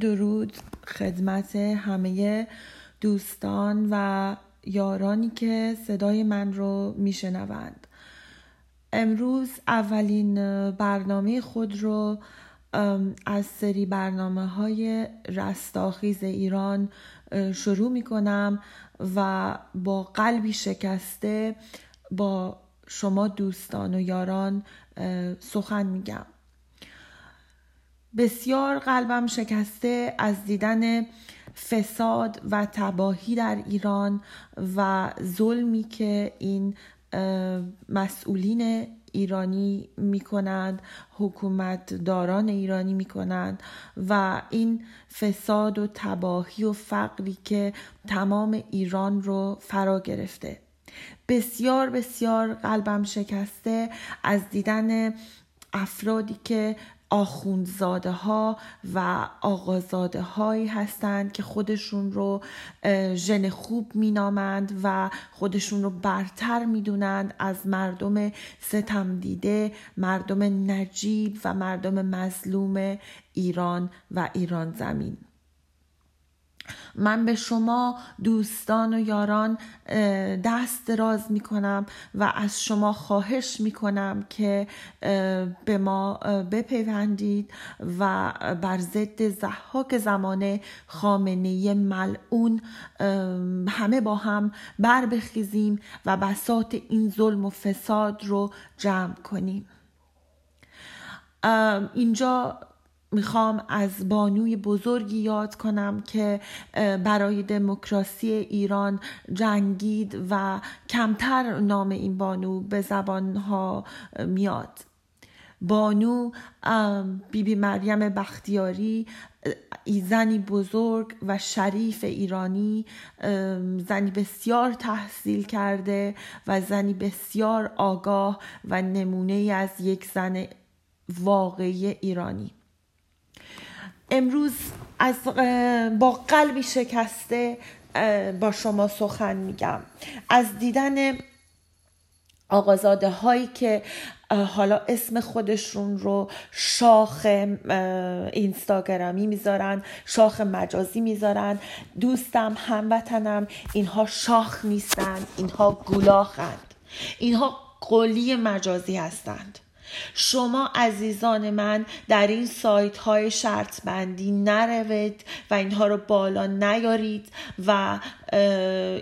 درود خدمت همه دوستان و یارانی که صدای من رو میشنوند. امروز اولین برنامه خود رو از سری برنامه های رستاخیز ایران شروع می کنم و با قلبی شکسته با شما دوستان و یاران سخن میگم. بسیار قلبم شکسته از دیدن فساد و تباهی در ایران و ظلمی که این مسئولین ایرانی می کنند حکومت داران ایرانی می کنند و این فساد و تباهی و فقری که تمام ایران رو فرا گرفته. بسیار بسیار قلبم شکسته از دیدن افرادی که آخوندزاده ها و آقازاده هایی هستند که خودشون رو ژن خوب مینامند و خودشون رو برتر می‌دونند از مردم ستم دیده مردم نجیب و مردم مظلوم ایران و ایران زمین. من به شما دوستان و یاران دست دراز می کنم و از شما خواهش می کنم که به ما بپیوندید و بر ضد زحاک زمانه خامنه ملعون همه با هم بر بخیزیم و بسات این ظلم و فساد رو جمع کنیم. اینجا می‌خوام از بانوی بزرگی یاد کنم که برای دموکراسی ایران جنگید و کمتر نام این بانو به زبانها میاد. بانو بیبی بی مریم بختیاری زنی بزرگ و شریف ایرانی زنی بسیار تحصیل کرده و زنی بسیار آگاه و نمونه از یک زن واقعی ایرانی. امروز از با قلبی شکسته با شما سخن میگم. از دیدن آقازاده هایی که حالا اسم خودشون رو شاخ اینستاگرامی می‌ذارن شاخ مجازی می‌ذارن دوستم هموطنم اینها شاخ نیستند اینها گلاخند اینها قلی مجازی هستند. شما عزیزان من در این سایت های شرط بندی نروید و اینها رو بالا نیارید و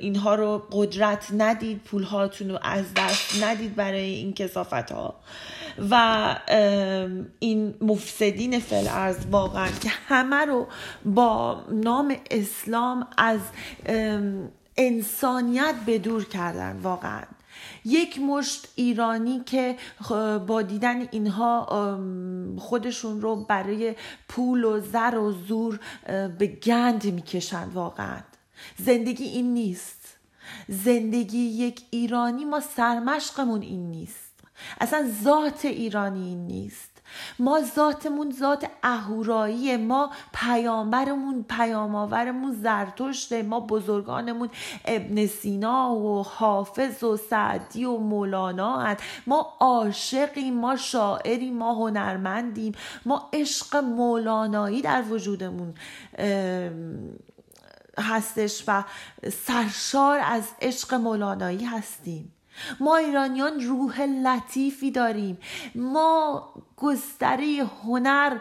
اینها رو قدرت ندید پول هاتون رو از دست ندید برای این کسافت ها و این مفسدین ارز واقعا که همه رو با نام اسلام از انسانیت به دور کردن واقعا. یک مشت ایرانی که با دیدن اینها خودشون رو برای پول و زر و زور به گند می‌کشند واقعا. زندگی این نیست. زندگی یک ایرانی ما سرمشقمون این نیست. اصلا ذات ایرانی این نیست. ما ذاتمون ذات اهورایی ما پیامبرمون پیامآورمون زرتشته ما بزرگانمون ابن سینا و حافظ و سعدی و مولانا هست ما عاشقیم ما شاعریم ما هنرمندیم. ما عشق مولانایی در وجودمون هستش و سرشار از عشق مولانایی هستیم. ما ایرانیان روح لطیفی داریم. ما گستره هنر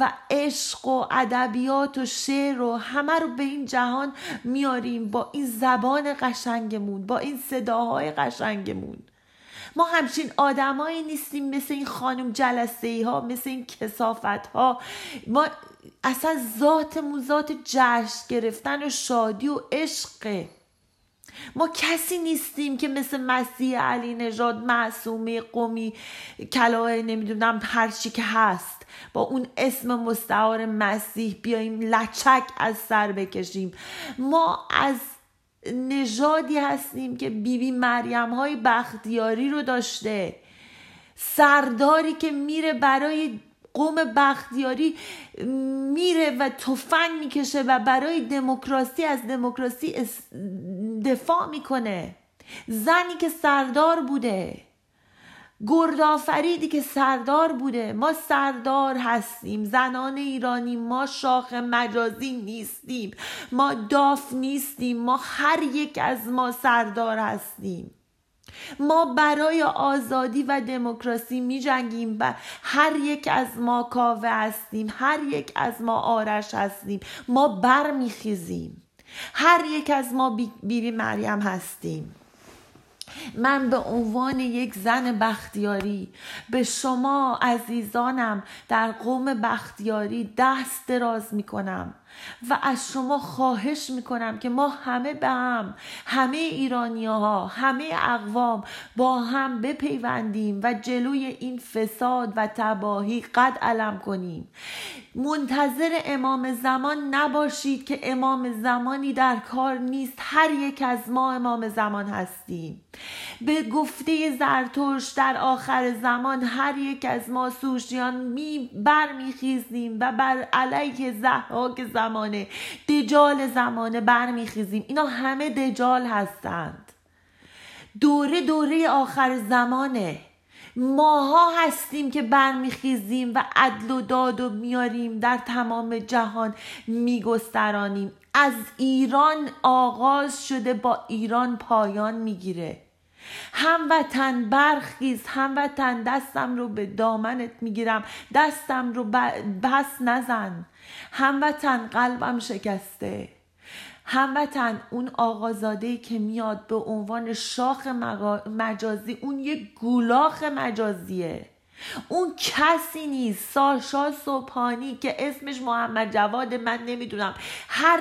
و عشق و ادبیات و شعر و همه رو به این جهان میاریم با این زبان قشنگمون با این صداهای قشنگمون. ما همچین آدمایی نیستیم مثل این خانم جلسه ای ها مثل این کسافت ها ما اصلا ذاتمون ذات جشن گرفتن و شادی و عشقه. ما کسی نیستیم که مثل مسیح علی نژاد معصومه قومی کلاه نمی‌دونم هر چی که هست. با اون اسم مستعار مسیح بیایم لچک از سر بکشیم. ما از نژادی هستیم که بیبی بی مریم های بختیاری رو داشته. سرداری که میره برای قوم بختیاری میره و تفنگ می‌کشه و برای دموکراسی از دموکراسی دفاع می‌کنه. زنی که سردار بوده. گردآفریدی که سردار بوده. ما سردار هستیم. زنان ایرانی ما شاخ مجازی نیستیم. ما داف نیستیم. ما هر یک از ما سردار هستیم. ما برای آزادی و دموکراسی می جنگیم و هر یک از ما کاوه هستیم. هر یک از ما آرش هستیم. ما بر می خیزیم هر یک از ما بیبی مریم هستیم. من به عنوان یک زن بختیاری به شما عزیزانم در قوم بختیاری دست دراز می کنم و از شما خواهش می‌کنم که ما همه به هم همه ایرانی ها همه اقوام با هم بپیوندیم و جلوی این فساد و تباهی قد علم کنیم. منتظر امام زمان نباشید که امام زمانی در کار نیست. هر یک از ما امام زمان هستیم. به گفته زرتوش در آخر زمان هر یک از ما سوشیان می برمیخیزیم و بر علیه زهراک زمانه دجال زمانه برمیخیزیم. اینا همه دجال هستند. دوره دوره آخر زمانه. ماها هستیم که برمیخیزیم و عدل و داد و میاریم در تمام جهان میگسترانیم. از ایران آغاز شده با ایران پایان می‌گیره. هموطن برخیز هموطن دستم رو به دامنت می‌گیرم. دستم رو بس نزن. هموطن قلبم شکسته. هموطن اون آقازاده که میاد به عنوان شاخ مجازی اون یک گولاخ مجازیه. اون کسی نیست ساشا صبحانی که اسمش محمد جواد من نمی‌دونم. هر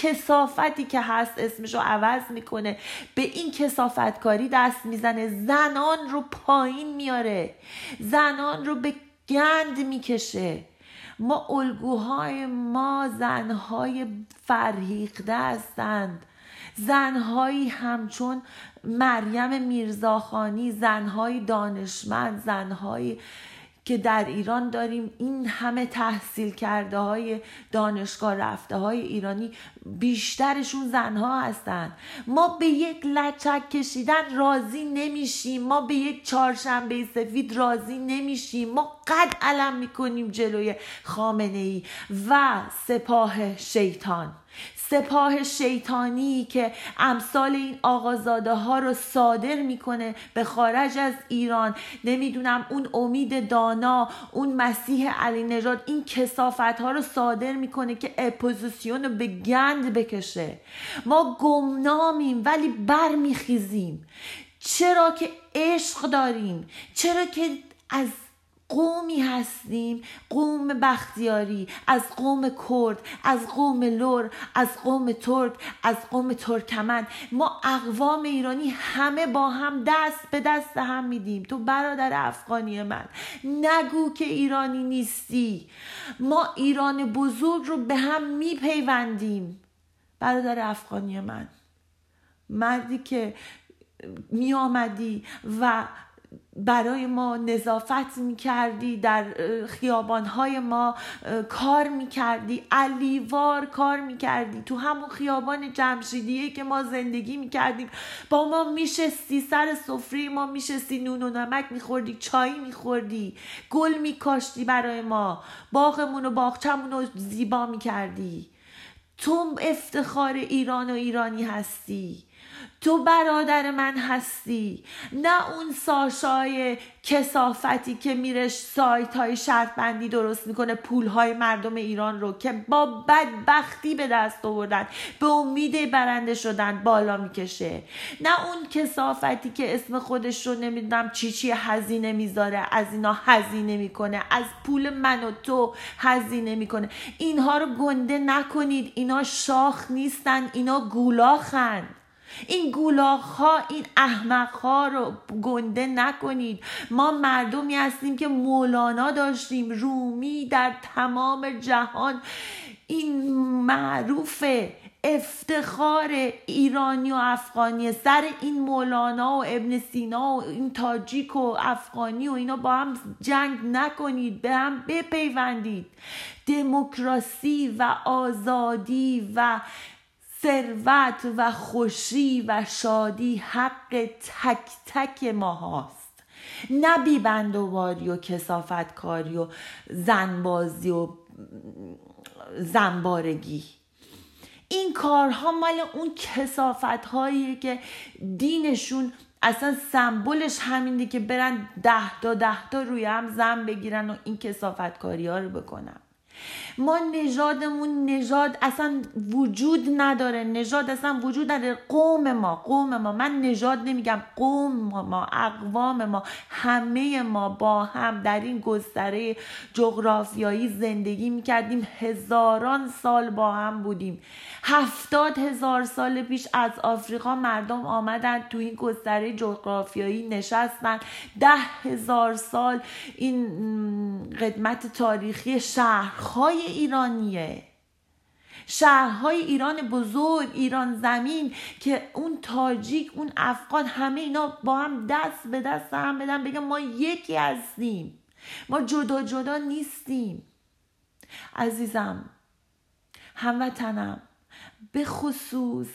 کسافتی که هست اسمشو عوض می‌کنه. به این کسافتکاری دست می‌زنه. زنان رو پایین میاره. زنان رو به گند می‌کشه. ما الگوهای ما زنهای فرهیخته هستند. زنهایی همچون مریم میرزاخانی زنهای دانشمند زنهایی که در ایران داریم این همه تحصیل کرده های دانشگاه رفته های ایرانی بیشترشون زنها هستن. ما به یک لچک کشیدن راضی نمیشیم. ما به یک چهارشنبه سفید راضی نمیشیم. ما قد علم می‌کنیم جلوی خامنه ای و سپاه شیطان. سپاه شیطانی که امثال این آقازاده ها رو صادر می‌کنه به خارج از ایران. نمی‌دونم اون امید دانا اون مسیح علی نژاد این کثافت ها رو صادر می‌کنه که اپوزیسیون رو به گند بکشه. ما گمنامیم ولی برمیخیزیم. چرا که عشق داریم؟ چرا که از قومی هستیم قوم بختیاری از قوم کرد از قوم لور از قوم ترک از قوم ترکمن ما اقوام ایرانی همه با هم دست به دست هم میدیم. تو برادر افغانی من نگو که ایرانی نیستی. ما ایران بزرگ رو به هم میپیوندیم. برادر افغانی من مردی که می آمدی و برای ما نظافت می کردی در خیابانهای ما کار می کردی علیوار کار می کردی تو همون خیابان جمشیدیه که ما زندگی می کردیم با ما میشستی سر سفره ما میشستی نون و نمک میخوردی چای میخوردی گل میکاشتی برای ما. باغمون و باغچمون رو زیبا می‌کردی. تو افتخار ایران و ایرانی هستی. تو برادر من هستی. نه اون ساشای کسافتی که میره سایت های شرط بندی درست می‌کنه پول های مردم ایران رو که با بدبختی به دست آوردن به امید برنده شدن بالا می‌کشه. نه اون کسافتی که اسم خودش رو نمی‌دونم چی چی هزینه می‌ذاره از اینا هزینه می‌کنه از پول من و تو هزینه می‌کنه. اینها رو گنده نکنید. اینا شاخ نیستن اینا گولاخن. این گولاخ ها این احمق ها رو گنده نکنید. ما مردمی هستیم که مولانا داشتیم رومی در تمام جهان. این معروف افتخار ایرانی و افغانی سر این مولانا و ابن سینا و این تاجیک و افغانی و اینا با هم جنگ نکنید به هم بپیوندید. دموکراسی و آزادی و ثروت و خوشی و شادی حق تک تک ما هاست. نه بیبندواری و کسافت کاری و زنبازی و زنبارگی. این کارها مال اون کسافت هایی که دینشون اصلا سمبلش همینه که برن ده تا ده تا روی هم زن بگیرن و این کسافت کاری ها رو بکنن. ما نژادمون نژاد اصلا وجود نداره. نژاد اصلا وجود نداره. قوم ما قوم ما. من نژاد نمیگم قوم ما اقوام ما. همه ما با هم در این گستره جغرافیایی زندگی می‌کردیم. هزاران سال با هم بودیم. هفتاد هزار سال پیش از آفریقا مردم آمدن تو این گستره جغرافیایی نشستن. ده هزار سال این قدمت تاریخی شهرهای ایرانیه. شهرهای ایران بزرگ ایران زمین که اون تاجیک اون افغان همه اینا با هم دست به دست هم بدن بگن ما یکی هستیم. ما جدا جدا نیستیم. عزیزم هموطنم به خصوص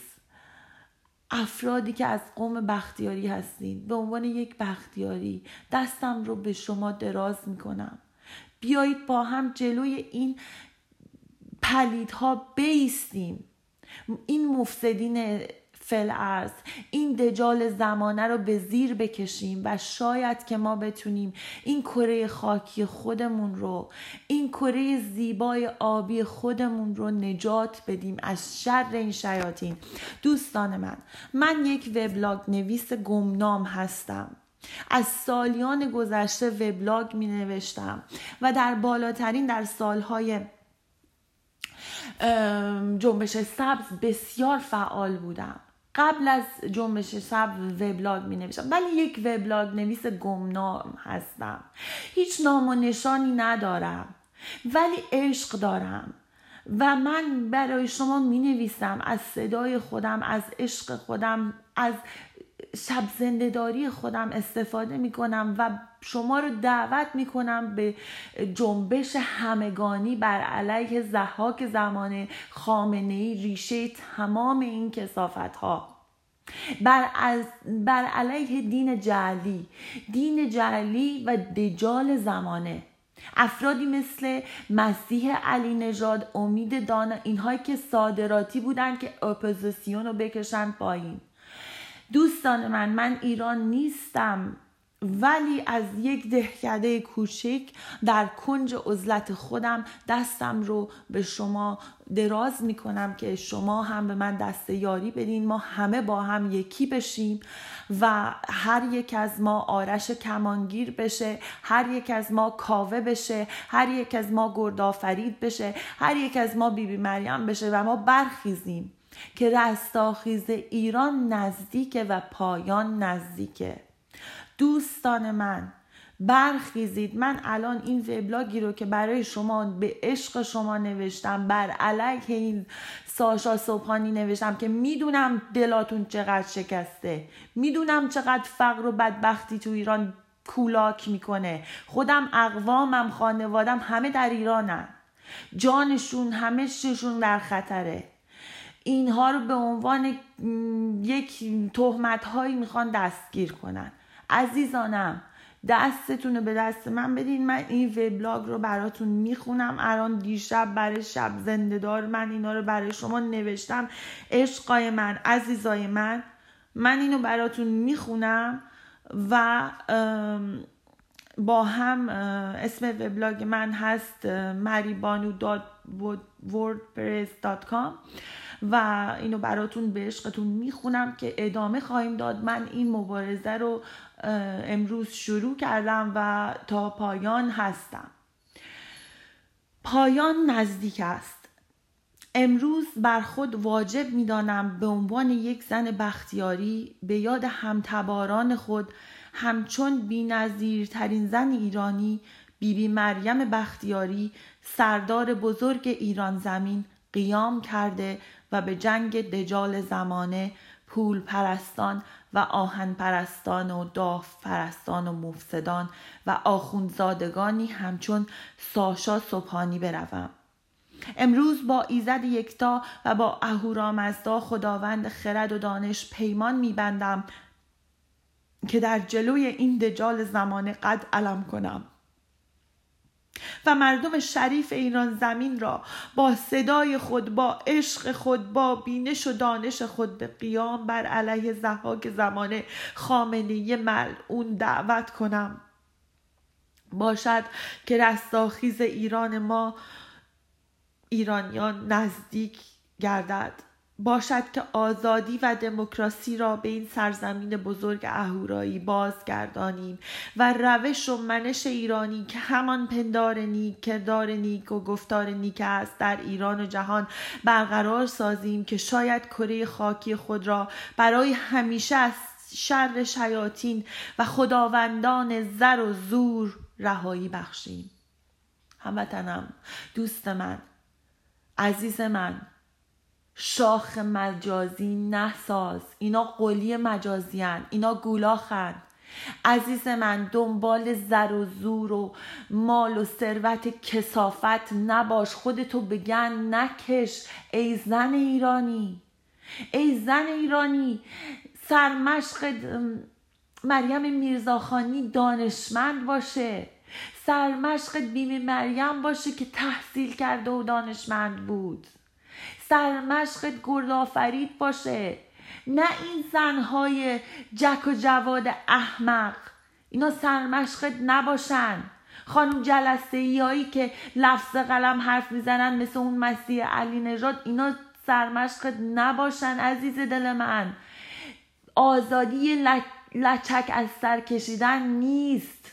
افرادی که از قوم بختیاری هستین به عنوان یک بختیاری دستم رو به شما دراز می‌کنم. بیایید با هم جلوی این پلیدها بیستیم. این مفسدین فل این دجال زمانه رو به زیر بکشیم و شاید که ما بتونیم این کره خاکی خودمون رو این کره زیبای آبی خودمون رو نجات بدیم از شر این شیاطین. دوستان من من یک وبلاگ نویس گمنام هستم. از سالیان گذشته وبلاگ می نوشتم و در بالاترین در سالهای جنبش سبز بسیار فعال بودم. قبل از جنبش سبز وبلاگ می نوشتم ولی یک وبلاگ نویس گمنام هستم. هیچ نام و نشانی ندارم ولی عشق دارم و من برای شما می نویسم از صدای خودم از عشق خودم از شب زندهداری خودم استفاده می کنم و شما رو دعوت می کنم به جنبش همگانی بر علیه زحاک زمان خامنه ای ریشه تمام این کسافت ها بر, بر علیه دین جعلی. دین جعلی و دجال زمانه. افرادی مثل مسیح علی نژاد امید دانا اینهایی که صادراتی بودن که اپوزیسیون رو بکشن پایین. دوستان من من ایران نیستم ولی از یک دهکده کوچک در کنج عزلت خودم دستم رو به شما دراز می کنم که شما هم به من دست یاری بدین. ما همه با هم یکی بشیم و هر یک از ما آرش کمانگیر بشه هر یک از ما کاوه بشه هر یک از ما گردآفرید بشه هر یک از ما بی‌بی مریم بشه و ما برخیزیم. که رستاخیز ایران نزدیکه و پایان نزدیکه. دوستان من برخیزید. من الان این وبلاگی رو که برای شما به عشق شما نوشتم بر علیه این ساشا صبحانی نوشتم که می‌دونم دلاتون چقدر شکسته. می‌دونم چقدر فقر و بدبختی تو ایران کولاک می‌کنه. خودم اقوامم خانوادم همه در ایرانن. جانشون همه شون در خطره. اینها رو به عنوان یک تهمت هایی می‌خوان دستگیر کنن. عزیزانم دستتون رو به دست من بدین. من این وبلاگ رو براتون می‌خونم. الان دیشب برای شب زنده دار من اینا رو برای شما نوشتم. عشقای من عزیزای من من اینو براتون می‌خونم و با هم اسم وبلاگ من هست maribanu.wordpress.com و اینو براتون به عشقتون می‌خونم که ادامه خواهیم داد. من این مبارزه رو امروز شروع کردم و تا پایان هستم. پایان نزدیک است. امروز بر خود واجب می‌دانم به عنوان یک زن بختیاری به یاد همتباران خود همچون بینظیرترین زن ایرانی بیبی بی مریم بختیاری سردار بزرگ ایران زمین قیام کرده و به جنگ دجال زمانه پول پرستان و آهن پرستان و داف پرستان و مفسدان و آخوندزادگانی همچون ساشا صبحانی بروم. امروز با ایزد یکتا و با اهورامزدا خداوند خرد و دانش پیمان میبندم که در جلوی این دجال زمانه قد علم کنم. و مردم شریف ایران زمین را با صدای خود با عشق خود با بینش و دانش خود به قیام بر علیه زحاک زمانه خامنه ملعون دعوت کنم. باشد که رستاخیز ایران ما ایرانیان نزدیک گردد. باشد که آزادی و دموکراسی را به این سرزمین بزرگ اهورایی بازگردانیم و روش و منش ایرانی که همان پندار نیک کردار نیک و گفتار نیک است در ایران و جهان برقرار سازیم که شاید کره خاکی خود را برای همیشه از شر شیاطین و خداوندان زر و زور رهایی بخشیم. هموطنم دوست من عزیز من شاخ مجازی نساز. اینا قولی مجازیان اینا گولاخن عزیز من دنبال زر و زور و مال و ثروت کسافت نباش. خودتو بگن نکش. ای زن ایرانی. ای زن ایرانی. سرمشق مریم میرزاخانی دانشمند باشه. سرمشق بیمی مریم باشه که تحصیل کرده و دانشمند بود. سرمشقت گردآفرید باشه. نه این زنهای جک و جواد احمق. اینا سرمشقت نباشن. خانم جلسه ای هایی که لفظ قلم حرف می‌زنن مثل اون مسیح علی نژاد اینا سرمشقت نباشن عزیز دل من. آزادی لچک از سر کشیدن نیست.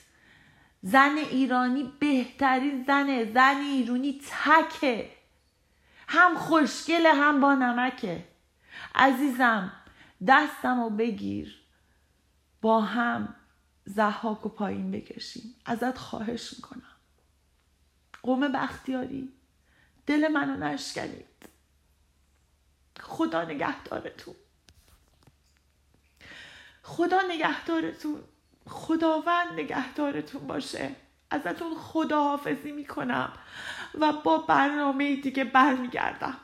زن ایرانی بهترین زنه. زن ایرانی تکه. هم خوشگله هم با نمکه. عزیزم دستم رو بگیر. با هم زحاک و پایین بکشیم. ازت خواهش می‌کنم. قوم بختیاری دل منو نشکنید. خدا نگهدارتون. خدا نگهدارتون. خداوند نگهدارتون باشه. ازتون خداحافظی می‌کنم. و با برنامه دیگه برمیگردم.